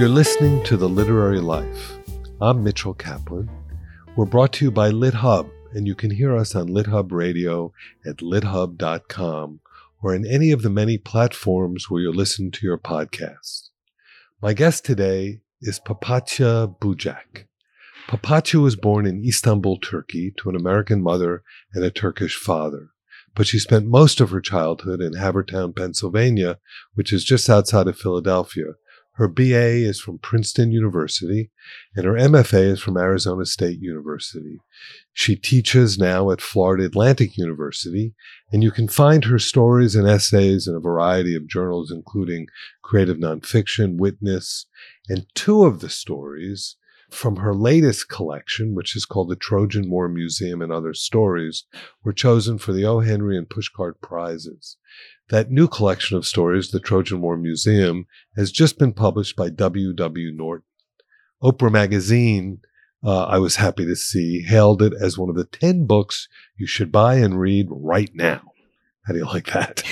You're listening to The Literary Life. I'm Mitchell Kaplan. We're brought to you by LitHub, and you can hear us on LitHub Radio at lithub.com or in any of the many platforms where you listen to your podcast. My guest today is Papatya Bucak. Papatya was born in Istanbul, Turkey, to an American mother and a Turkish father. But she spent most of her childhood in Havertown, Pennsylvania, which is just outside of Philadelphia, her BA is from Princeton University, and her MFA is from Arizona State University. She teaches now at Florida Atlantic University, and you can find her stories and essays in a variety of journals, including Creative Nonfiction, Witness, and two of the stories from her latest collection, which is called the Trojan War Museum and Other Stories, were chosen for the O. Henry and Pushcart Prizes. That new collection of stories, the Trojan War Museum, has just been published by W. W. Norton. Oprah Magazine, uh, I was happy to see, hailed it as one of the 10 books you should buy and read right now. How do you like that?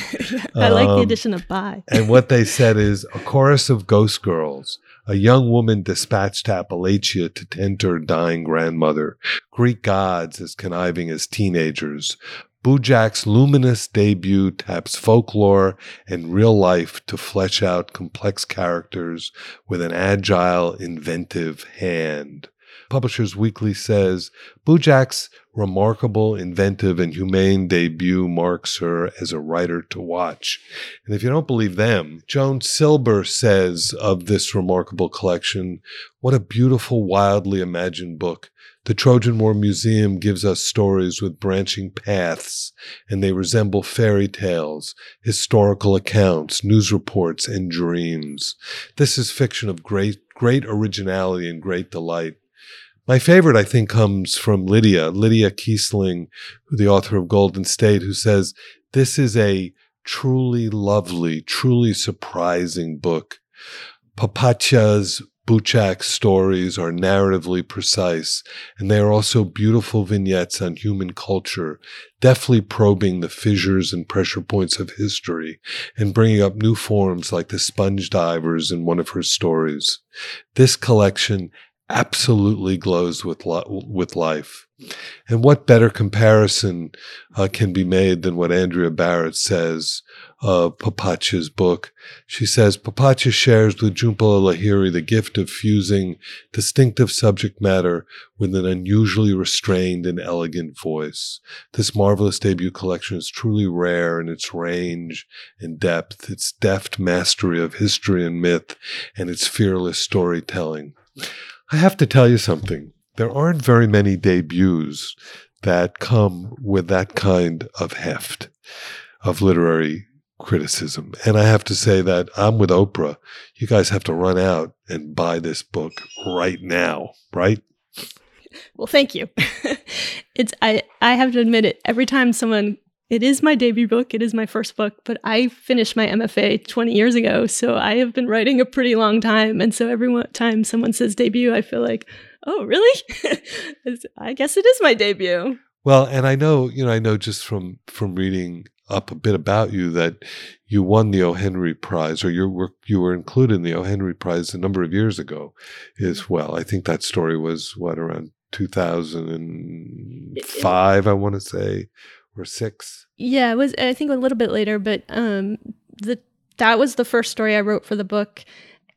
I like the um, addition of buy. and what they said is a chorus of ghost girls, a young woman dispatched to Appalachia to tend to her dying grandmother, Greek gods as conniving as teenagers, Bucak's luminous debut taps folklore and real life to flesh out complex characters with an agile, inventive hand. Publishers Weekly says Bucak's remarkable, inventive, and humane debut marks her as a writer to watch. And if you don't believe them, Joan Silber says of this remarkable collection, what a beautiful, wildly imagined book the Trojan War Museum gives us stories with branching paths, and they resemble fairy tales, historical accounts, news reports, and dreams. This is fiction of great, great originality and great delight. My favorite, I think, comes from Lydia, Lydia Kiesling, the author of Golden State, who says, This is a truly lovely, truly surprising book. Papatya's Bucak's stories are narratively precise, and they are also beautiful vignettes on human culture, deftly probing the fissures and pressure points of history and bringing up new forms like the sponge divers in one of her stories. This collection absolutely glows with, with life. And what better comparison uh, can be made than what Andrea Barrett says of Papatya's book? She says Papatya shares with Jhumpa Lahiri the gift of fusing distinctive subject matter with an unusually restrained and elegant voice. This marvelous debut collection is truly rare in its range and depth, its deft mastery of history and myth, and its fearless storytelling. I have to tell you something there aren't very many debuts that come with that kind of heft of literary criticism. And I have to say that I'm with Oprah. You guys have to run out and buy this book right now, right? Well, thank you. it's I I have to admit it. Every time someone it is my debut book, it is my first book, but I finished my MFA 20 years ago, so I have been writing a pretty long time. And so every time someone says debut, I feel like, oh, really? I guess it is my debut. Well, and I know, you know, I know just from from reading up a bit about you that you won the O. Henry Prize, or you were you were included in the O. Henry Prize a number of years ago, as well. I think that story was what around 2005, I want to say, or six. Yeah, it was. I think a little bit later, but um, the that was the first story I wrote for the book,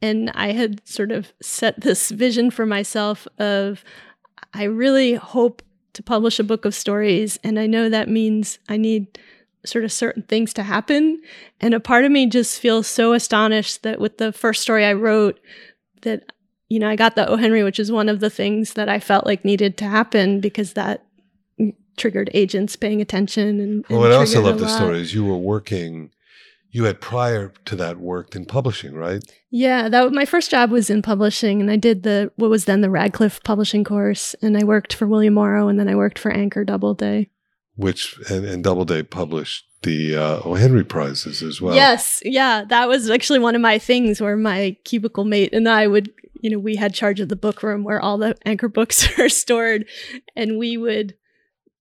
and I had sort of set this vision for myself of I really hope to publish a book of stories. And I know that means I need sort of certain things to happen. And a part of me just feels so astonished that with the first story I wrote, that, you know, I got the O. Henry, which is one of the things that I felt like needed to happen because that triggered agents paying attention. And, and well, what I also love the story is you were working you had prior to that worked in publishing, right? Yeah, that my first job was in publishing, and I did the what was then the Radcliffe publishing course, and I worked for William Morrow, and then I worked for Anchor Doubleday, which and, and Doubleday published the uh, O. Henry prizes as well. Yes, yeah, that was actually one of my things where my cubicle mate and I would, you know, we had charge of the book room where all the Anchor books are stored, and we would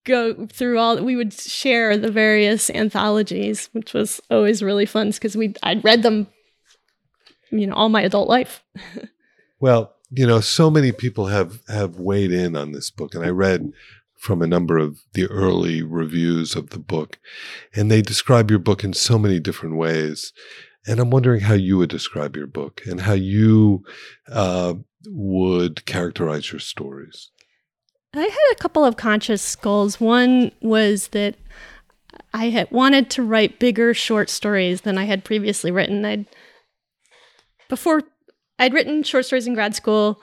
go through all we would share the various anthologies which was always really fun because we i'd read them you know all my adult life Well, you know, so many people have have weighed in on this book, and I read from a number of the early reviews of the book, and they describe your book in so many different ways. And I'm wondering how you would describe your book and how you uh, would characterize your stories. I had a couple of conscious goals. One was that I had wanted to write bigger short stories than I had previously written. I'd before I'd written short stories in grad school,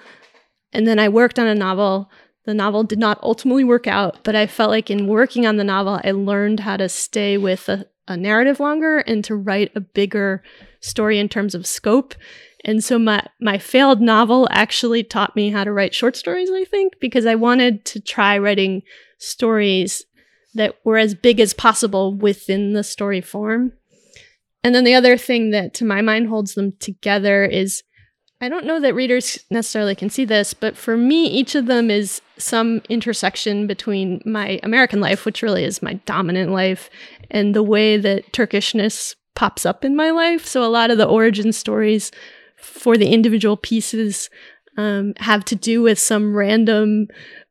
and then I worked on a novel. The novel did not ultimately work out, but I felt like in working on the novel, I learned how to stay with a, a narrative longer and to write a bigger story in terms of scope. And so my my failed novel actually taught me how to write short stories, I think, because I wanted to try writing stories that were as big as possible within the story form. And then the other thing that to my mind holds them together is I don't know that readers necessarily can see this, but for me, each of them is some intersection between my American life, which really is my dominant life, and the way that Turkishness pops up in my life. So a lot of the origin stories for the individual pieces um, have to do with some random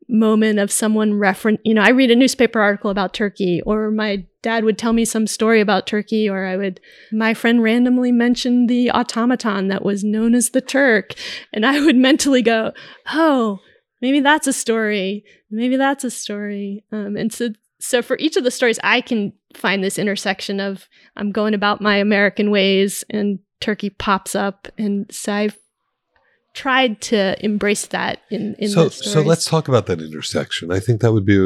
moment of someone reference you know i read a newspaper article about turkey or my dad would tell me some story about turkey or i would my friend randomly mentioned the automaton that was known as the turk and i would mentally go oh maybe that's a story maybe that's a story. Um, and so so for each of the stories i can find this intersection of i'm going about my american ways and turkey pops up and so i've tried to embrace that in in so so let's talk about that intersection. I think that would be a,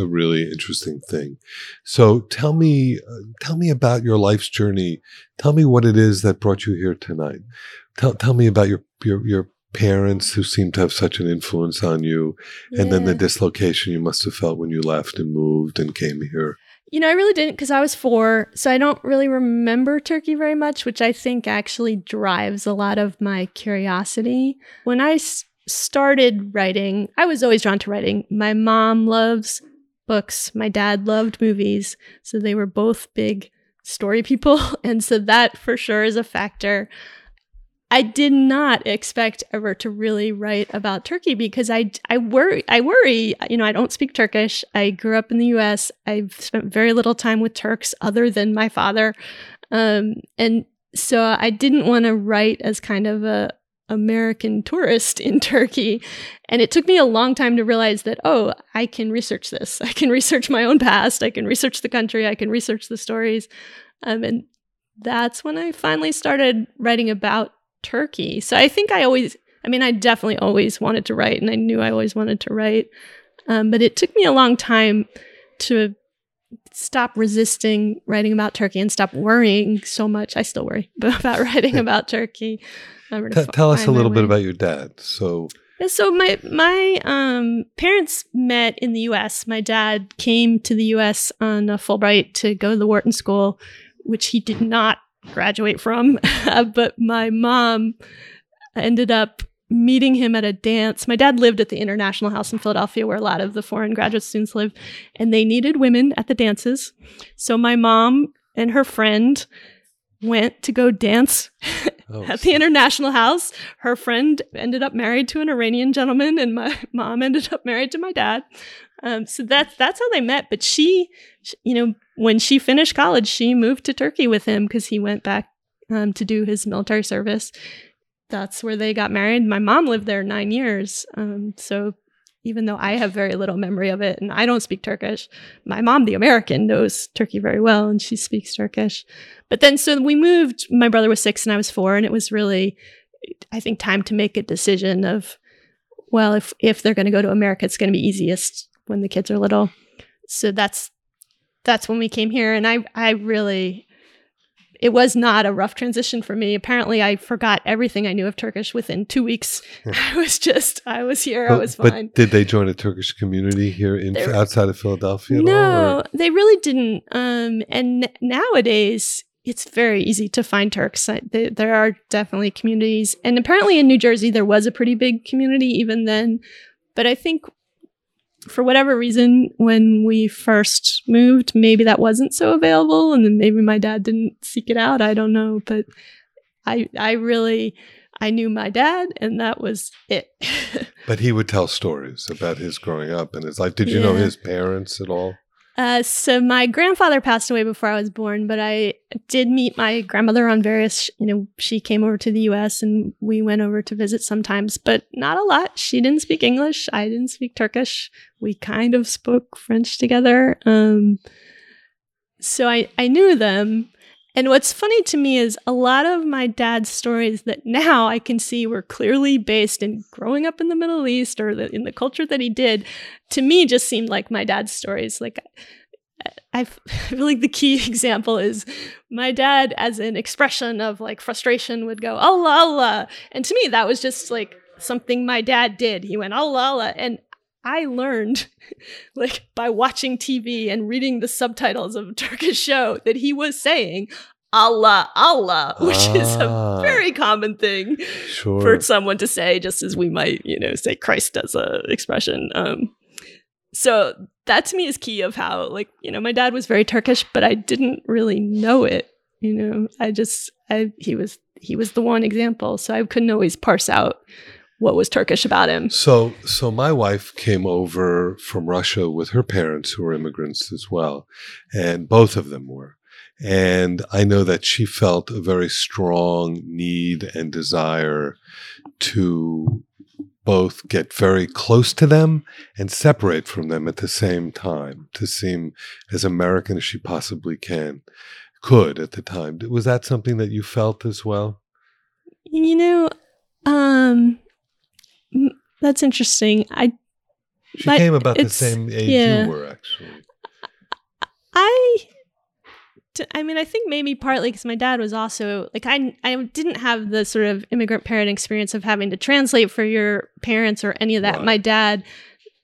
a really interesting thing. So tell me uh, tell me about your life's journey. Tell me what it is that brought you here tonight. Tell, tell me about your, your your parents who seem to have such an influence on you and then the dislocation you must have felt when you left and moved and came here you know, I really didn't because I was four, so I don't really remember Turkey very much, which I think actually drives a lot of my curiosity. When I s- started writing, I was always drawn to writing. My mom loves books, my dad loved movies, so they were both big story people. And so that for sure is a factor. I did not expect ever to really write about Turkey because I I worry I worry you know I don't speak Turkish. I grew up in the U.S. I've spent very little time with Turks other than my father, um, and so I didn't want to write as kind of a American tourist in Turkey. And it took me a long time to realize that, oh, I can research this. I can research my own past. I can research the country. I can research the stories. Um, and that's when I finally started writing about Turkey. So I think I always, I mean, I definitely always wanted to write and I knew I always wanted to write. Um, but it took me a long time to stop resisting writing about Turkey and stop worrying so much. I still worry about writing about Turkey. T- tell us a little bit about your dad. So, so my my um, parents met in the U.S. My dad came to the U.S. on a Fulbright to go to the Wharton School, which he did not graduate from. but my mom ended up meeting him at a dance. My dad lived at the International House in Philadelphia, where a lot of the foreign graduate students live, and they needed women at the dances. So my mom and her friend went to go dance oh, at the International House. Her friend ended up married to an Iranian gentleman, and my mom ended up married to my dad. Um, so that's that's how they met. But she, you know, when she finished college, she moved to Turkey with him because he went back um, to do his military service. That's where they got married. My mom lived there nine years. Um, so even though I have very little memory of it and I don't speak Turkish, my mom, the American, knows Turkey very well and she speaks Turkish. But then, so we moved. My brother was six and I was four, and it was really, I think, time to make a decision of, well, if if they're going to go to America, it's going to be easiest when the kids are little. So that's that's when we came here and I I really it was not a rough transition for me. Apparently, I forgot everything I knew of Turkish within two weeks. I was just, I was here, but, I was fine. But did they join a Turkish community here in They're, outside of Philadelphia? no, all, they really didn't. Um, and nowadays, it's very easy to find Turks. I, they, there are definitely communities, and apparently in New Jersey there was a pretty big community even then. But I think for whatever reason, when we first moved, maybe that wasn't so available, and then maybe my dad didn't seek it out. I don't know, but I I really I knew my dad, and that was it. but he would tell stories about his growing up and his life. Did you yeah. know his parents at all? Uh, so my grandfather passed away before I was born, but I did meet my grandmother on various. You know, she came over to the U.S. and we went over to visit sometimes, but not a lot. She didn't speak English. I didn't speak Turkish. We kind of spoke French together. Um, so I I knew them, and what's funny to me is a lot of my dad's stories that now I can see were clearly based in growing up in the Middle East or the, in the culture that he did, to me just seemed like my dad's stories. Like, I feel like the key example is my dad, as an expression of like frustration, would go, Allah, Allah. And to me, that was just like something my dad did. He went, Allah, Allah. And I learned, like by watching TV and reading the subtitles of a Turkish show, that he was saying Allah, Allah, which ah, is a ah. very common thing sure. for someone to say, just as we might, you know, say Christ as a expression. Um, so that to me is key of how, like, you know, my dad was very Turkish, but I didn't really know it. You know, I just, I he was he was the one example, so I couldn't always parse out what was Turkish about him. So, so my wife came over from Russia with her parents, who were immigrants as well, and both of them were. And I know that she felt a very strong need and desire to both get very close to them and separate from them at the same time to seem as American as she possibly can could at the time. Was that something that you felt as well? You know, um, that's interesting. I she came about the same age yeah. you were actually. I I mean, I think maybe partly because my dad was also like I I didn't have the sort of immigrant parent experience of having to translate for your parents or any of that. Right. My dad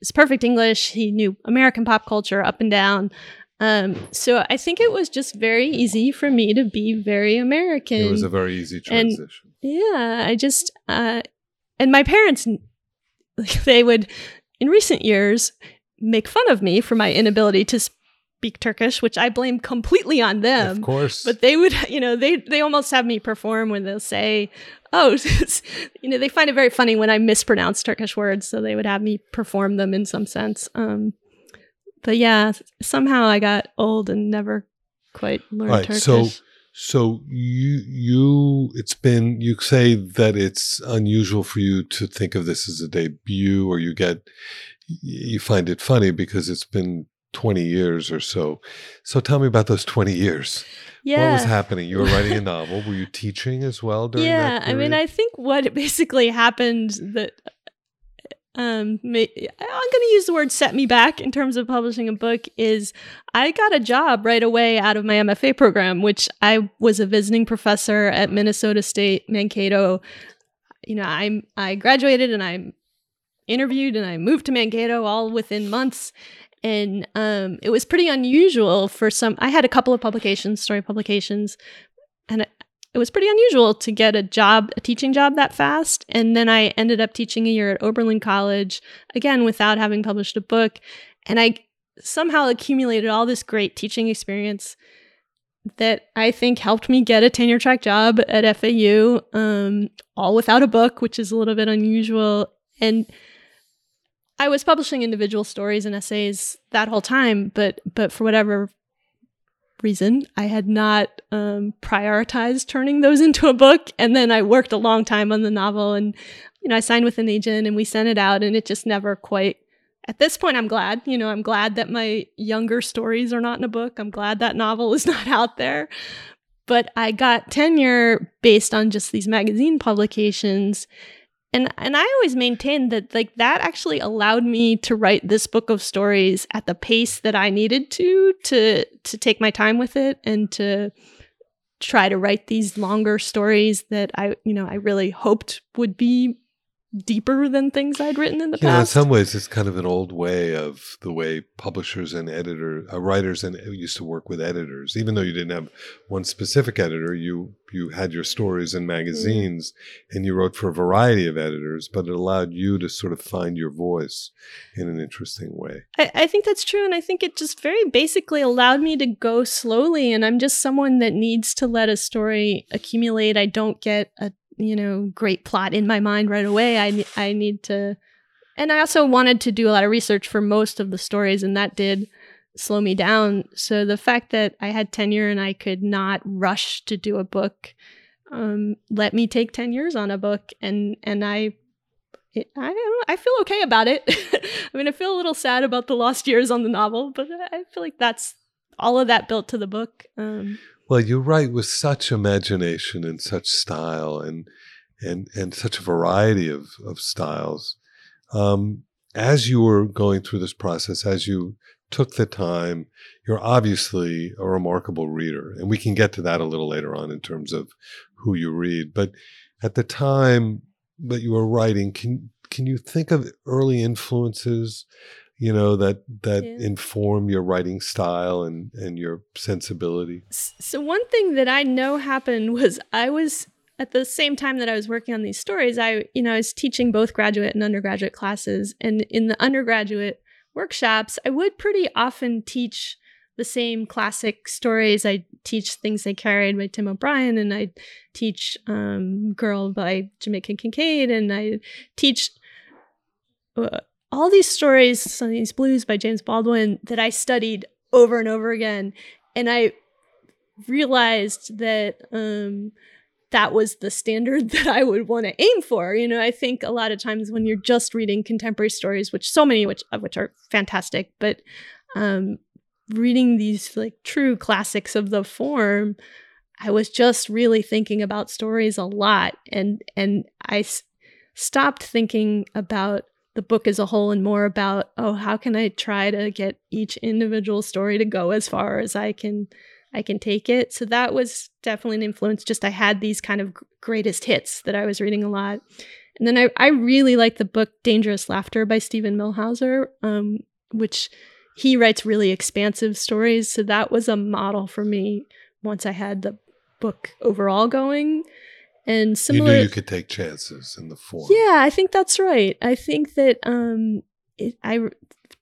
is perfect English. He knew American pop culture up and down. Um, so I think it was just very easy for me to be very American. It was a very easy transition. And, yeah, I just uh, and my parents, they would, in recent years, make fun of me for my inability to speak Turkish, which I blame completely on them. Of course. But they would, you know, they they almost have me perform when they'll say, "Oh, you know," they find it very funny when I mispronounce Turkish words, so they would have me perform them in some sense. Um, but yeah, somehow I got old and never quite learned right, Turkish. So so you you it's been you say that it's unusual for you to think of this as a debut or you get you find it funny because it's been 20 years or so. So tell me about those 20 years. Yeah. What was happening? You were writing a novel. Were you teaching as well during yeah, I mean, I think what basically happened that um i'm going to use the word set me back in terms of publishing a book is i got a job right away out of my mfa program which i was a visiting professor at minnesota state mankato. You know i'm i graduated and i interviewed and i moved to mankato all within months. And um, it was pretty unusual for some i had a couple of publications story publications and it was pretty unusual to get a job, a teaching job that fast. And then I ended up teaching a year at Oberlin College, again, without having published a book. And I somehow accumulated all this great teaching experience that I think helped me get a tenure track job at FAU, um, all without a book, which is a little bit unusual. And I was publishing individual stories and essays that whole time, but but for whatever reason, I had not um, prioritized turning those into a book. And then I worked a long time on the novel and, you know, I signed with an agent and we sent it out and it just never quite. At this point, I'm glad, you know, I'm glad that my younger stories are not in a book. I'm glad that novel is not out there. But I got tenure based on just these magazine publications and and i always maintained that like that actually allowed me to write this book of stories at the pace that i needed to to to take my time with it and to try to write these longer stories that i you know i really hoped would be deeper than things I'd written in the yeah, past. in some ways, it's kind of an old way of the way publishers and editors, uh, writers and uh, used to work with editors. Even though you didn't have one specific editor, you you had your stories in mm-hmm. magazines, mm. and you wrote for a variety of editors. But it allowed you to sort of find your voice in an interesting way. I, I think that's true, and I think it just very basically allowed me to go slowly. And I'm just someone that needs to let a story accumulate. I don't get a you know, great plot in my mind right away. I I need to and I also wanted to do a lot of research for most of the stories and that did slow me down. So the fact that I had tenure and I could not rush to do a book um, let me take 10 years on a book and and I it, I don't know, I feel okay about it. I mean, I feel a little sad about the lost years on the novel, but I feel like that's all of that built to the book. Um, well, you write with such imagination and such style and and and such a variety of of styles. Um, as you were going through this process, as you took the time, you're obviously a remarkable reader, and we can get to that a little later on in terms of who you read. But at the time that you were writing, can can you think of early influences, you know, that that yeah. inform your writing style and and your sensibility? So one thing that I know happened was I was at the same time that I was working on these stories, I you know I was teaching both graduate and undergraduate classes, and in the undergraduate workshops, I would pretty often teach the same classic stories. I teach Things They Carried by Tim O'Brien, and I teach um, Girl by Jamaica Kincaid, and I teach uh, all these stories, some of these blues by James Baldwin that I studied over and over again. And I realized that um, that was the standard that I would want to aim for. You know, I think a lot of times when you're just reading contemporary stories, which so many which of which are fantastic, but um, reading these like true classics of the form, I was just really thinking about stories a lot, and and I s- stopped thinking about the book as a whole and more about oh how can I try to get each individual story to go as far as I can I can take it. So that was definitely an influence. Just I had these kind of greatest hits that I was reading a lot. And then I, I really like the book Dangerous Laughter by Steven Millhauser, um, which he writes really expansive stories. So that was a model for me once I had the book overall going. And similar, you knew you could take chances in the form. Yeah, I think that's right. I think that um, it, I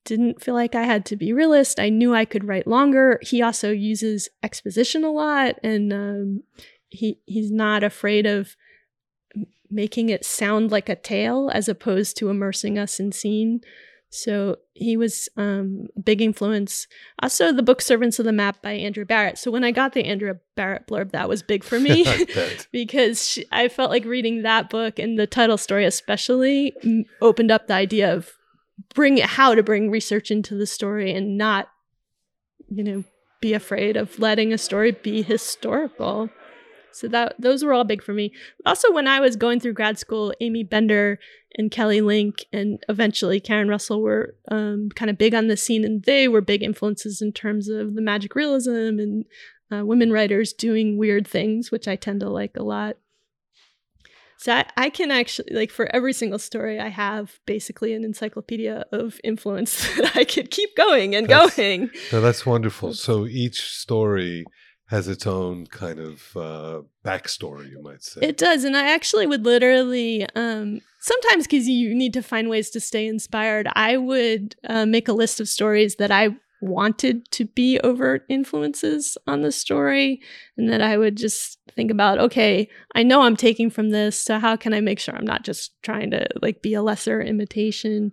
didn't feel like I had to be realist. I knew I could write longer. He also uses exposition a lot, and um, he he's not afraid of making it sound like a tale as opposed to immersing us in scene. So he was um, a big influence. Also, the book Servants of the Map by Andrea Barrett. So when I got the Andrea Barrett blurb, that was big for me because she, I felt like reading that book and the title story, especially, opened up the idea of bring how to bring research into the story and not, you know, be afraid of letting a story be historical. So that those were all big for me. Also, when I was going through grad school, Aimee Bender and Kelly Link and eventually Karen Russell were um, kind of big on the scene, and they were big influences in terms of the magic realism and uh, women writers doing weird things, which I tend to like a lot. So I, I, can actually like for every single story I have basically an encyclopedia of influence that I could keep going and that's, going. No, that's wonderful. So each story has its own kind of uh, backstory, you might say. It does, and I actually would literally um, sometimes because you need to find ways to stay inspired. I would uh, make a list of stories that I wanted to be overt influences on the story, and that I would just think about, okay, I know I'm taking from this, so how can I make sure I'm not just trying to like be a lesser imitation?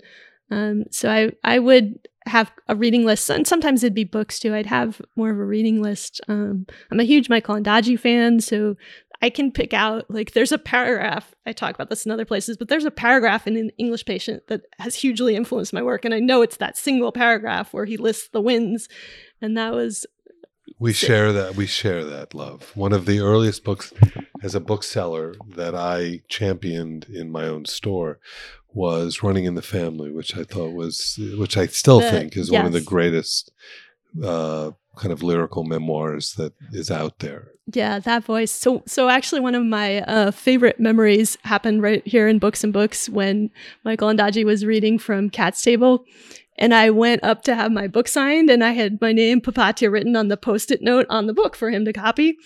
Um, so I I would have a reading list, and sometimes it'd be books too. I'd have more of a reading list. Um, I'm a huge Michael Ondaatje fan, so I can pick out like there's a paragraph. I talk about this in other places, but there's a paragraph in an English Patient that has hugely influenced my work, and I know it's that single paragraph where he lists the wins, and that was. We share that. We share that love. One of the earliest books as a bookseller that I championed in my own store was Running in the Family, which I thought was, which I still the, think is yes. one of the greatest uh, kind of lyrical memoirs that is out there. Yeah, that voice. So, so actually, one of my uh, favorite memories happened right here in Books and Books when Michael Ondaatje was reading from Cat's Table, and I went up to have my book signed, and I had my name Papatya written on the post-it note on the book for him to copy.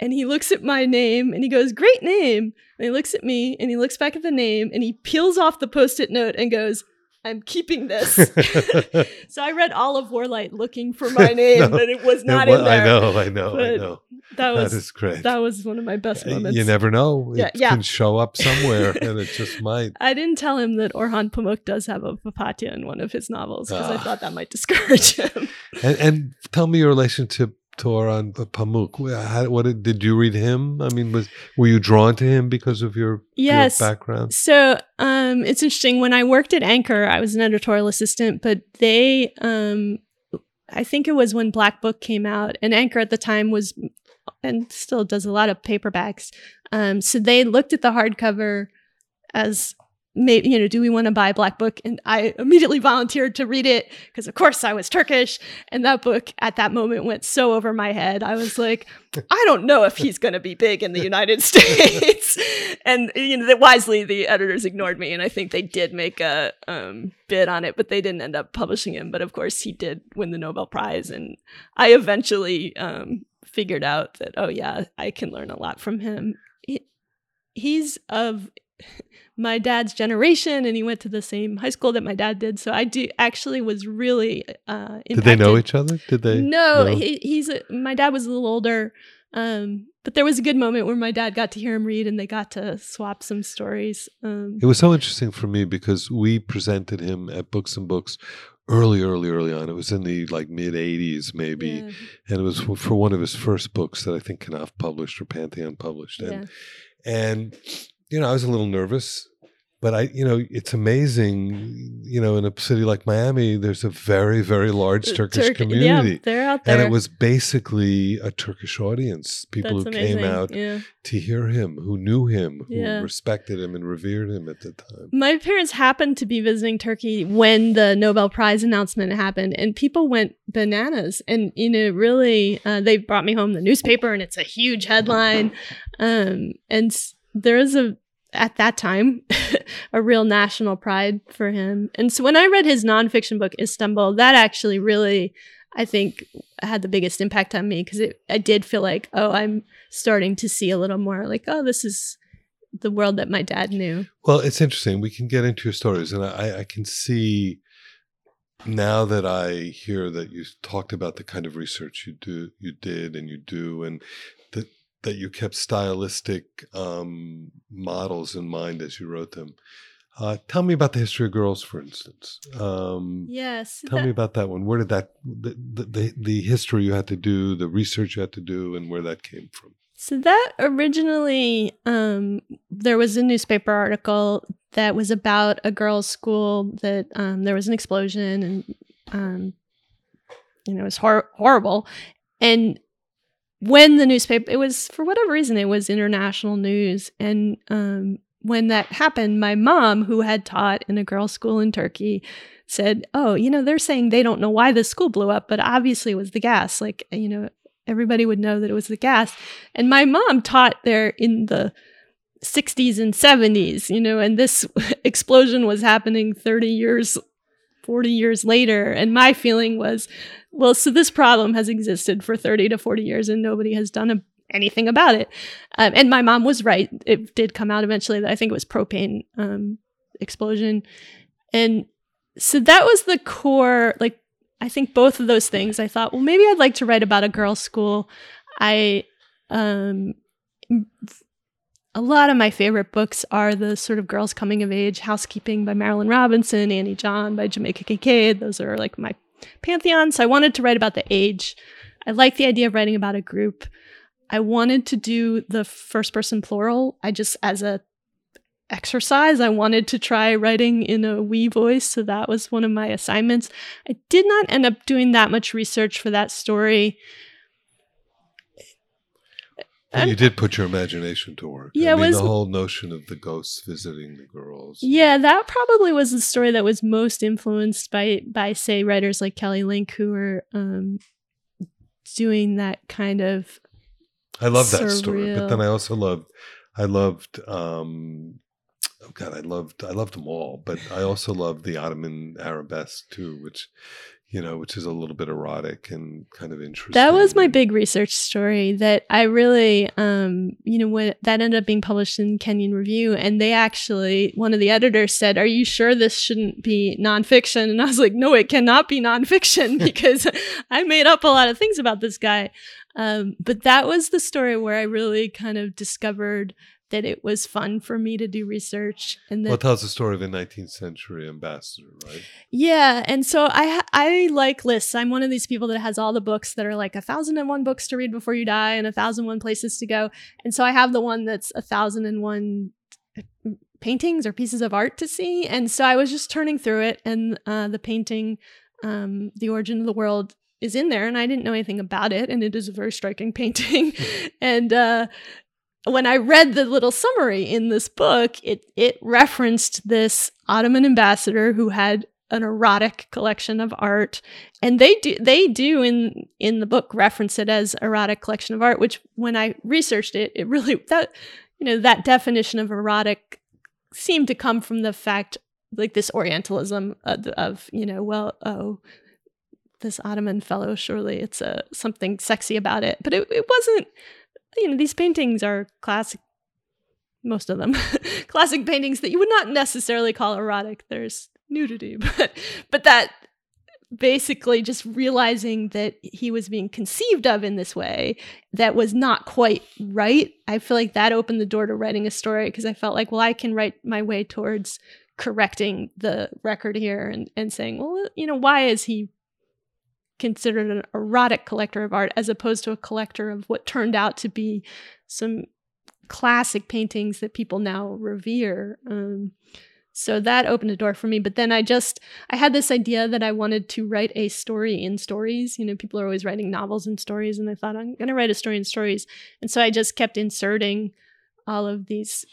And he looks at my name and he goes, Great name. And he looks at me and he looks back at the name and he peels off the post it note and goes, I'm keeping this. so I read all of Warlight looking for my name, No, but it was It not in there. I know, I know, I know. That was that is great. that was one of my best Uh, moments. You never know. It Yeah, yeah. can show up somewhere, and it just might. I didn't tell him that Orhan Pamuk does have a papatya in one of his novels because I Ah. thought that might discourage him. And, and tell me your relationship Orhan Pamuk. How, what did, did you read him? I mean, was were you drawn to him because of your, your background? So um, it's interesting. When I worked at Anchor, I was an editorial assistant, but they, um, I think it was when Black Book came out, and Anchor at the time was, and still does a lot of paperbacks. Um, so they looked at the hardcover as maybe you know do we want to buy a black book? And i immediately volunteered to read it because of course i was turkish and that book at that moment went so over my head. I was like i don't know if he's going to be big in the united states. And you know that wisely the editors ignored me and i think they did make a um, bid on it but they didn't end up publishing him. But of course he did win the nobel prize and i eventually um, figured out that oh yeah i can learn a lot from him. He, he's of my dad's generation and he went to the same high school that my dad did so i do actually was really uh Did they know each other? Did they? no? He, he's a, my dad was a little older um but there was a good moment where my dad got to hear him read and they got to swap some stories um It was so interesting for me because we presented him at Books and Books early, early, early on. It was in the like mid '80s, maybe, yeah, and it was for- for one of his first books that I think Knopf published or Pantheon published. And yeah. and you know, I was a little nervous, but I, you know, it's amazing. You know, in a city like Miami, there's a very, very large Uh, Turkish Turk- community. yeah, they're out there And it was basically a Turkish audience, people That's who amazing. came out yeah to hear him, who knew him, who Yeah. respected him and revered him at the time. My parents happened to be visiting Turkey when the Nobel Prize announcement happened, and people went bananas. And you know, really, uh, they brought me home the newspaper, and it's a huge headline. Um, and there is a at that time a real national pride for him. And so when I read his nonfiction book Istanbul, that actually really, I think, had the biggest impact on me because I did feel like, oh, I'm starting to see a little more like, oh, this is the world that my dad knew. Well, it's interesting. We can get into your stories, and I, I can see now that I hear that you talked about the kind of research you do, you did, and you do, and that that you kept stylistic um, models in mind as you wrote them. Uh, tell me about the history of girls, for instance. Um, Yes. Tell me about that one. Where did that the, the the the history you had to do, the research you had to do, and where that came from? So that originally, um, there was a newspaper article that was about a girls' school that um, there was an explosion and um, you know it was hor- horrible. And when the newspaper, it was for whatever reason, it was international news. And um, when that happened, my mom, who had taught in a girls' school in Turkey, said, "Oh, you know, they're saying they don't know why the school blew up, but obviously it was the gas. Like, you know, everybody would know that it was the gas." And my mom taught there in the 60s and 70s, you know, and this explosion was happening 30 years 40 years later and my feeling was well so this problem has existed for 30 to 40 years and nobody has done a, anything about it. Um, and my mom was right. It did come out eventually that i think it was propane um, explosion. And so that was the core like i think both of those things i thought well maybe i'd like to write about a girls school. I um a lot of my favorite books are the sort of girls coming of age housekeeping by marilynne robinson annie john by jamaica kincaid those are like my pantheon. So i wanted to write about the age. I like the idea of writing about a group. I wanted to do the first person plural. I just as a exercise i wanted to try writing in a we voice so that was one of my assignments. I did not end up doing that much research for that story But you did put your imagination to work. Yeah, I mean, was- the whole notion of the ghosts visiting the girls. Yeah, that probably was the story that was most influenced by by say writers like Kelly Link who were um doing that kind of I love that story, but then I also loved, I loved um, oh God, I loved I loved them all, but I also loved the Ottoman arabesque too, which you know, which is a little bit erotic and kind of interesting. That was my big research story that I really, um, you know, when that ended up being published in Kenyon Review, and they actually, one of the editors said, "Are you sure this shouldn't be nonfiction?" And I was like, "No, it cannot be nonfiction because I made up a lot of things about this guy." Um, but that was the story where I really kind of discovered that it was fun for me to do research and that well, tells the story of a 19th century ambassador, right? Yeah, and so I I like lists. I'm one of these people that has all the books that are like a thousand and one books to read before you die and a thousand one places to go, and so I have the one that's a thousand and one paintings or pieces of art to see, and so I was just turning through it, and uh, the painting, um, the origin of the world. Is in there, and I didn't know anything about it, and it is a very striking painting. and uh, when I read the little summary in this book, it it referenced this Ottoman ambassador who had an erotic collection of art, and they do they do in in the book reference it as erotic collection of art. Which when I researched it, it really that you know that definition of erotic seemed to come from the fact like this Orientalism of, of you know well oh this Ottoman fellow surely it's a something sexy about it, but it, it wasn't you know, these paintings are classic, most of them, classic paintings that you would not necessarily call erotic. There's nudity, but, but that basically just realizing that he was being conceived of in this way that was not quite right. I feel like that opened the door to writing a story because I felt like, well, I can write my way towards correcting the record here and, and saying, well, you know, why is he considered an erotic collector of art as opposed to a collector of what turned out to be some classic paintings that people now revere. Um, so that opened a door for me. But then I just I had this idea that I wanted to write a story in stories. You know, people are always writing novels and stories, and I thought I'm going to write a story in stories. And so I just kept inserting all of these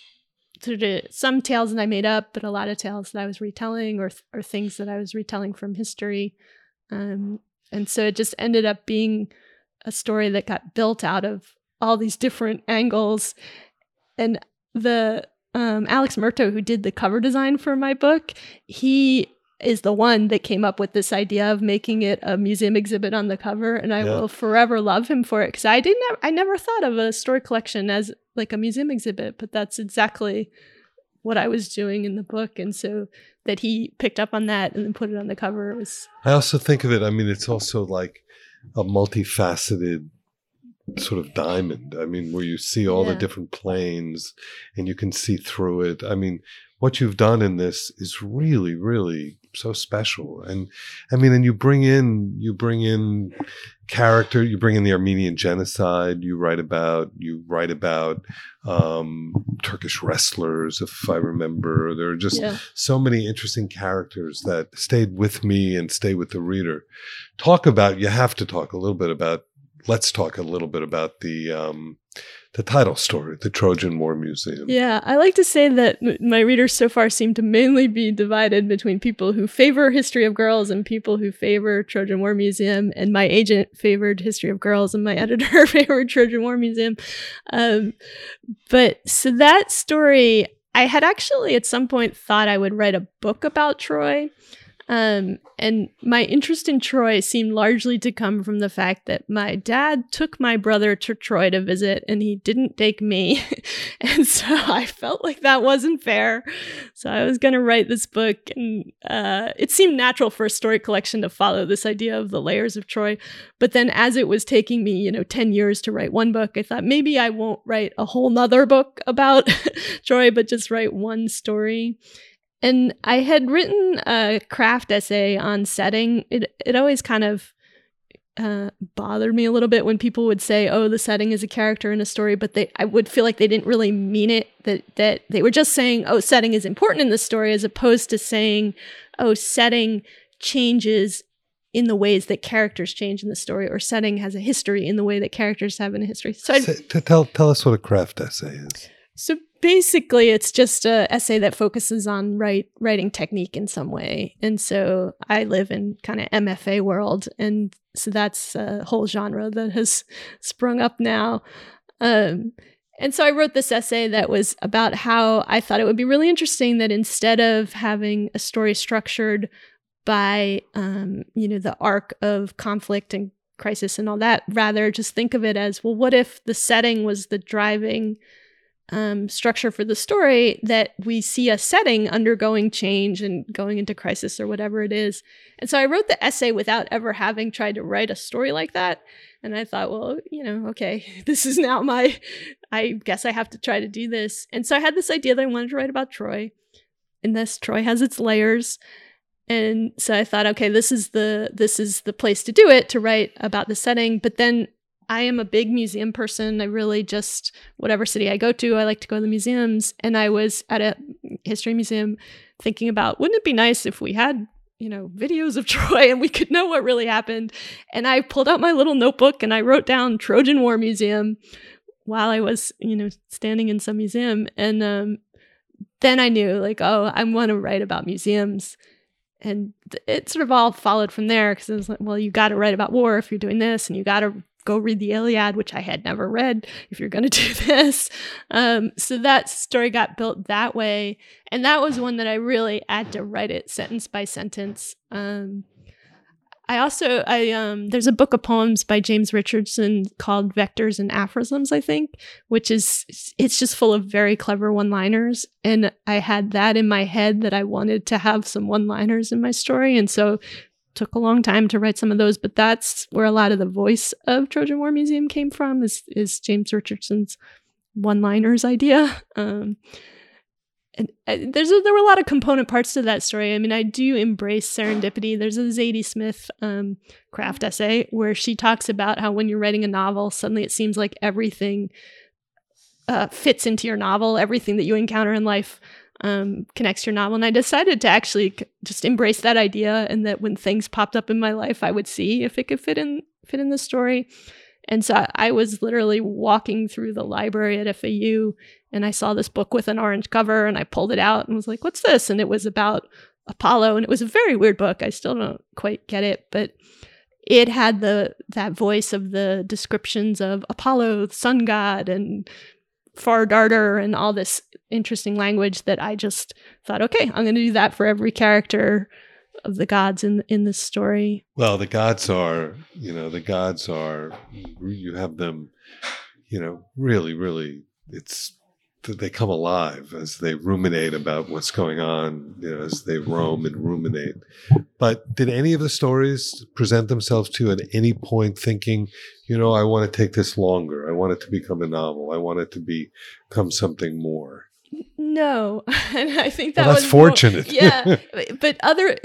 sort of some tales that I made up, but a lot of tales that I was retelling or or things that I was retelling from history. Um, and so it just ended up being a story that got built out of all these different angles. And the um, Alex Merto, who did the cover design for my book, he is the one that came up with this idea of making it a museum exhibit on the cover and i yeah. will forever love him for it because i didn't i never thought of a story collection as like a museum exhibit but that's exactly what i was doing in the book and so that he picked up on that and then put it on the cover. Was. I also think of it. I mean, it's also like a multifaceted sort of diamond. I mean, where you see all yeah. the different planes and you can see through it. I mean, what you've done in this is really, really so special. And I mean, and you bring in, you bring in character, you bring in the Armenian genocide, you write about, you write about um, Turkish wrestlers, if I remember. There are just yeah. so many interesting characters that stayed with me and stay with the reader. Talk about, you have to talk a little bit about, let's talk a little bit about the, um, the title story, the Trojan War Museum. Yeah, I like to say that my readers so far seem to mainly be divided between people who favor History of Girls and people who favor Trojan War Museum. And my agent favored History of Girls, and my editor favored Trojan War Museum. Um, but so that story, I had actually at some point thought I would write a book about Troy. Um, and my interest in Troy seemed largely to come from the fact that my dad took my brother to Troy to visit and he didn't take me. and so I felt like that wasn't fair. So I was going to write this book, and uh, it seemed natural for a story collection to follow this idea of the layers of Troy. But then as it was taking me, you know, 10 years to write one book, I thought maybe I won't write a whole nother book about Troy, but just write one story. And I had written a craft essay on setting. It it always kind of uh, bothered me a little bit when people would say, "Oh, the setting is a character in a story," but they I would feel like they didn't really mean it. That that they were just saying, "Oh, setting is important in the story," as opposed to saying, "Oh, setting changes in the ways that characters change in the story, or setting has a history in the way that characters have in a history." So, I, tell tell us what a craft essay is. So basically it's just a essay that focuses on write, writing technique in some way. And so i live in kind of mfa world and so that's a whole genre that has sprung up now. Um, And so I wrote this essay that was about how I thought it would be really interesting that instead of having a story structured by, um, you know, the arc of conflict and crisis and all that, rather just think of it as, well, what if the setting was the driving um, structure for the story that we see a setting undergoing change and going into crisis or whatever it is. And so I wrote the essay without ever having tried to write a story like that. And I thought, well, you know, okay, this is now my, I guess I have to try to do this. And so I had this idea that I wanted to write about Troy. And this Troy has its layers. And so I thought, okay, this is the this is the place to do it to write about the setting. But then I am a big museum person. I really just, whatever city I go to, I like to go to the museums. And I was at a history museum thinking about, wouldn't it be nice if we had, you know, videos of Troy and we could know what really happened? And I pulled out my little notebook and I wrote down Trojan War Museum while I was, you know, standing in some museum. And um, then I knew, like, oh, I want to write about museums. And it sort of all followed from there because it was like, well, you got to write about war if you're doing this, and you got to go read the Iliad, which I had never read if you're going to do this. Um, so that story got built that way. And that was one that I really had to write it sentence by sentence. Um, I also I um there's a book of poems by James Richardson called Vectors and Aphorisms I think which is it's just full of very clever one-liners and I had that in my head that I wanted to have some one-liners in my story and so took a long time to write some of those, but that's where a lot of the voice of Trojan War Museum came from. Is is James Richardson's one-liners idea? Um, and uh, there's a, there were a lot of component parts to that story. I mean, I do embrace serendipity. There's a Zadie Smith um, craft essay where she talks about how when you're writing a novel, suddenly it seems like everything uh, fits into your novel. Everything that you encounter in life um, connects your novel. And I decided to actually just embrace that idea, and that when things popped up in my life, I would see if it could fit in fit in the story. And so I was literally walking through the library at FAU, and I saw this book with an orange cover, and I pulled it out and was like, "What's this?" And it was about Apollo, and it was a very weird book. I still don't quite get it, but it had the that voice of the descriptions of Apollo, the sun god, and far darter and all this interesting language that I just thought, okay, I'm going to do that for every character of the gods in in this story. Well, the gods are, you know, the gods are you have them, you know, really really it's they come alive as they ruminate about what's going on, you know, as they roam and ruminate. But did any of the stories present themselves to you at any point thinking, you know, I want to take this longer. I want it to become a novel. I want it to become something more. No, and I think that well, that's was fortunate. More, yeah, but other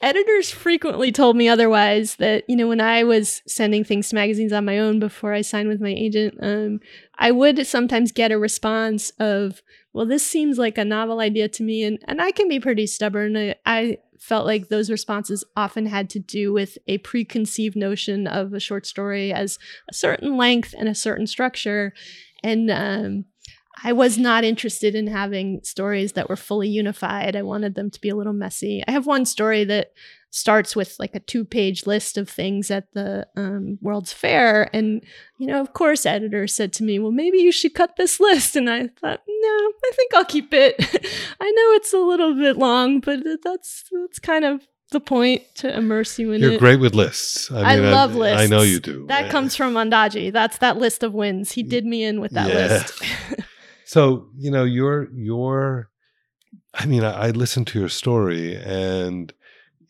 editors frequently told me otherwise that you know when i was sending things to magazines on my own before i signed with my agent um, i would sometimes get a response of well this seems like a novel idea to me and, and i can be pretty stubborn. I, I felt like those responses often had to do with a preconceived notion of a short story as a certain length and a certain structure. And um, I was not interested in having stories that were fully unified. I wanted them to be a little messy. I have one story that starts with like a two page list of things at the um, World's Fair. And, you know, of course, editor said to me, well, maybe you should cut this list. And I thought, no, I think I'll keep it. I know it's a little bit long, but that's, that's kind of the point to immerse you in You're it. great with lists. I, mean, I love I, lists. I know you do. That yeah. comes from Ondaatje. That's that list of wins. He did me in with that Yeah. list. So you know your your, I mean, I, I listened to your story, and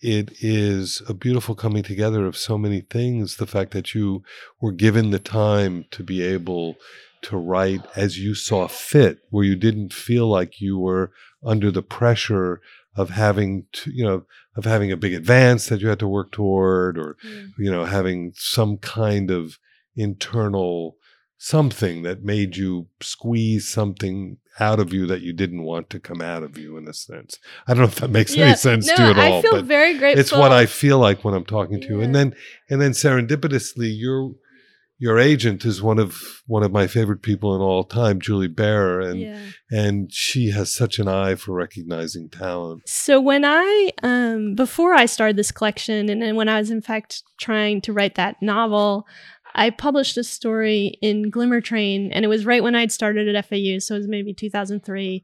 it is a beautiful coming together of so many things. The fact that you were given the time to be able to write as you saw fit, where you didn't feel like you were under the pressure of having to, you know, of having a big advance that you had to work toward, or mm. you know, having some kind of internal something that made you squeeze something out of you that you didn't want to come out of you in a sense. I don't know if that makes Yeah. any sense no, to you at all, I feel very grateful. it's what I feel like when I'm talking to you. And then and then serendipitously your your agent is one of one of my favorite people in all time, Julie Barer, and yeah. and she has such an eye for recognizing talent. So when I um before I started this collection and then when I was in fact trying to write that novel, I published a story in Glimmer Train, and it was right when I'd started at FAU, so it was maybe 2003.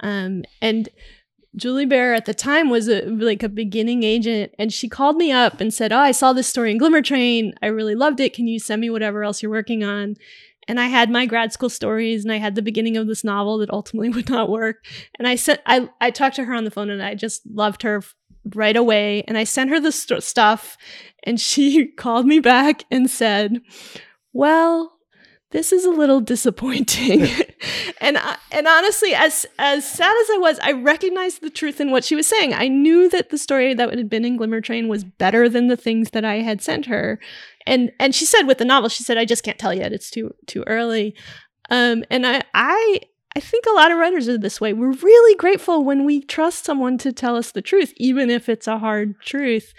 Um, and Julie Barer at the time was a like a beginning agent, and she called me up and said, "Oh, I saw this story in Glimmer Train. I really loved it. Can you send me whatever else you're working on?" And I had my grad school stories, and I had the beginning of this novel that ultimately would not work. And I sent I I talked to her on the phone, and I just loved her right away. And I sent her the st- stuff, and she called me back and said, "Well." This is a little disappointing. and and honestly, as as sad as I was, I recognized the truth in what she was saying. I knew that the story that had been in Glimmer Train was better than the things that I had sent her. And and she said with the novel, she said, "I just can't tell yet. It's too too early." Um, and I I I think a lot of writers are this way. We're really grateful when we trust someone to tell us the truth, even if it's a hard truth.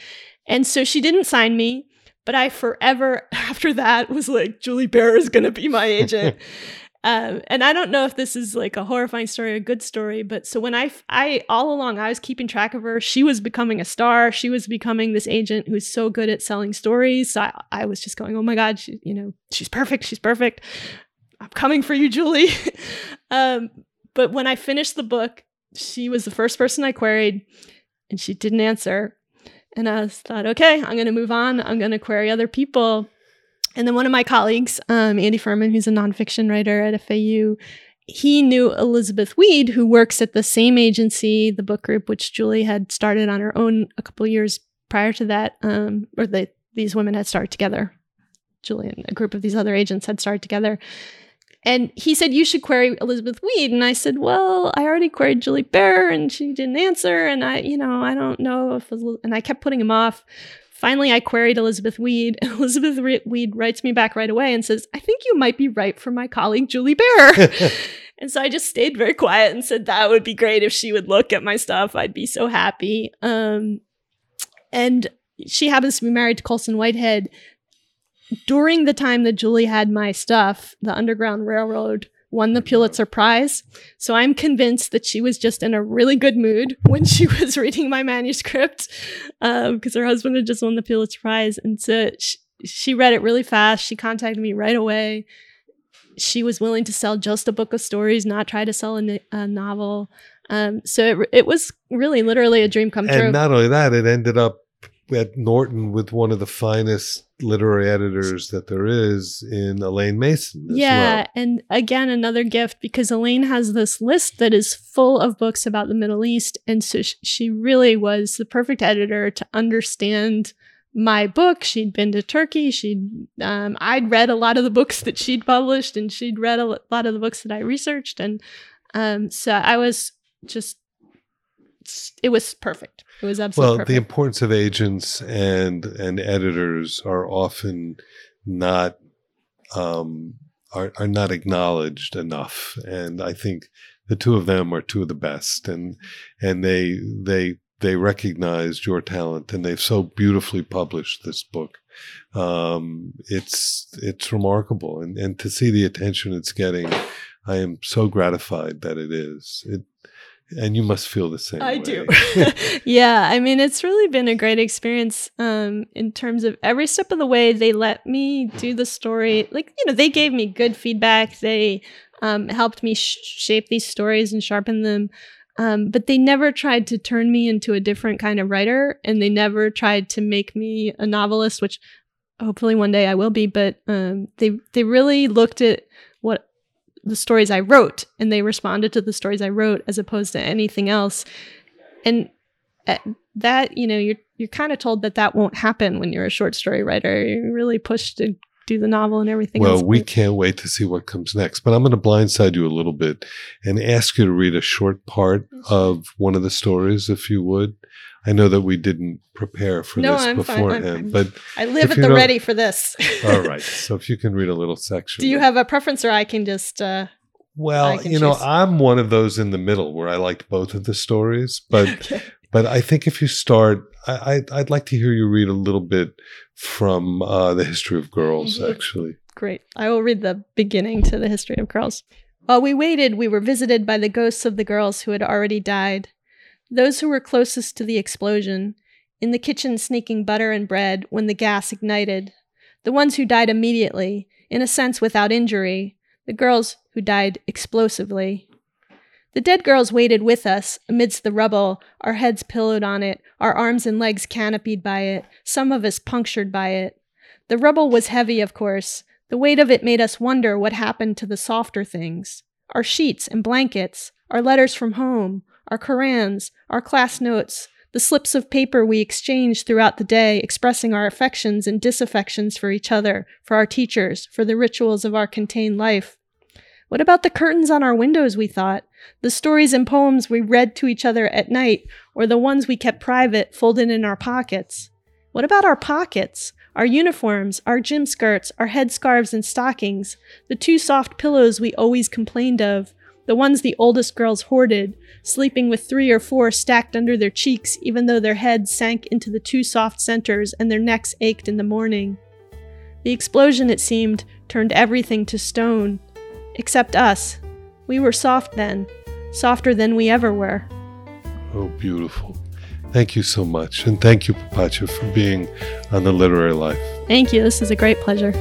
And so she didn't sign me. But I forever after that was like, Julie Barer is going to be my agent. um, and I don't know if this is like a horrifying story or a good story, but so when I, I all along I was keeping track of her. She was becoming a star. She was becoming this agent who's so good at selling stories. So I, I was just going, oh my god, she, you know, she's perfect. She's perfect. I'm coming for you, Julie. um, but when I finished the book, she was the first person I queried, and she didn't answer. And I thought, okay, I'm going to move on. I'm going to query other people. And then one of my colleagues, um, Andy Furman, who's a nonfiction writer at FAU, he knew Elizabeth Weed, who works at the same agency, the book group, which Julie had started on her own a couple years prior to that, um, or they, these women had started together. Julie and a group of these other agents had started together. And he said, You should query Elizabeth Weed. And I said, Well, I already queried Julie Barer and she didn't answer. And I, you know, I don't know if, and I kept putting him off. Finally, I queried Elizabeth Weed. And Elizabeth Weed writes me back right away and says, I think you might be right for my colleague, Julie Barer. and so I just stayed very quiet and said, That would be great if she would look at my stuff. I'd be so happy. Um, and she happens to be married to Colson Whitehead, during the time that Julie had my stuff, the Underground Railroad won the Pulitzer Prize. So I'm convinced that she was just in a really good mood when she was reading my manuscript because um, her husband had just won the Pulitzer Prize. And so she, she read it really fast. She contacted me right away. She was willing to sell just a book of stories, not try to sell a, a novel. Um, so it, it was really literally a dream come true. And not only that, it ended up at Norton with one of the finest literary editors that there is in Alane Mason. yeah, well. and again another gift because Elaine has this list that is full of books about the Middle East, and so she really was the perfect editor to understand my book. She'd been to Turkey. She'd um, I'd read a lot of the books that she'd published, and she'd read a lot of the books that I researched, and um, so I was just it was perfect. It was absolutely well. Perfect. The importance of agents and and editors are often not um, are are not acknowledged enough, and I think the two of them are two of the best, and and they they they recognized your talent, and they've so beautifully published this book. Um, it's it's remarkable, and and to see the attention it's getting, I am so gratified that it is. It and you must feel the same. I way. do. yeah, I mean, it's really been a great experience um, in terms of every step of the way. They let me do the story. Like, you know, they gave me good feedback. They um, helped me sh- shape these stories and sharpen them. Um, but they never tried to turn me into a different kind of writer, and they never tried to make me a novelist, which hopefully one day I will be. But um, they they really looked at the stories I wrote and they responded to the stories I wrote as opposed to anything else. And uh, that, you know, you're you're kind of told that that won't happen when you're a short story writer. You're really pushed to do the novel and everything well, else. we can't wait to see what comes next. But I'm going to blindside you a little bit and ask you to read a short part of one of the stories, if you would. I know that we didn't prepare for no, this I'm beforehand, fine. I'm, but I live at the ready for this. all right. So if you can read a little section. Do you have a preference, or I can just? Uh, Well, can you know. I'm one of those in the middle where I liked both of the stories, but okay. but I think if you start, I, I'd, I'd like to hear you read a little bit from uh, the history of girls. Mhm. Actually, Great. I will read the beginning to the history of girls. While we waited, we were visited by the ghosts of the girls who had already died. Those who were closest to the explosion, in the kitchen sneaking butter and bread when the gas ignited. the ones who died immediately, in a sense without injury, the girls who died explosively. The dead girls waited with us amidst the rubble, our heads pillowed on it, our arms and legs canopied by it, some of us punctured by it. The rubble was heavy, of course. The weight of it made us wonder what happened to the softer things our sheets and blankets, our letters from home, our Korans, our class notes, the slips of paper we exchanged throughout the day expressing our affections and disaffections for each other, for our teachers, for the rituals of our contained life. What about the curtains on our windows, we thought? The stories and poems we read to each other at night, or the ones we kept private, folded in our pockets? What about our pockets? Our uniforms, our gym skirts, our headscarves and stockings, the two soft pillows we always complained of, the ones the oldest girls hoarded, sleeping with three or four stacked under their cheeks, even though their heads sank into the two soft centers and their necks ached in the morning. The explosion, it seemed, turned everything to stone. Except us. We were soft then, softer than we ever were. Oh, beautiful. Thank you so much. And thank you, Papatya, for being on the literary life. Thank you. This is a great pleasure.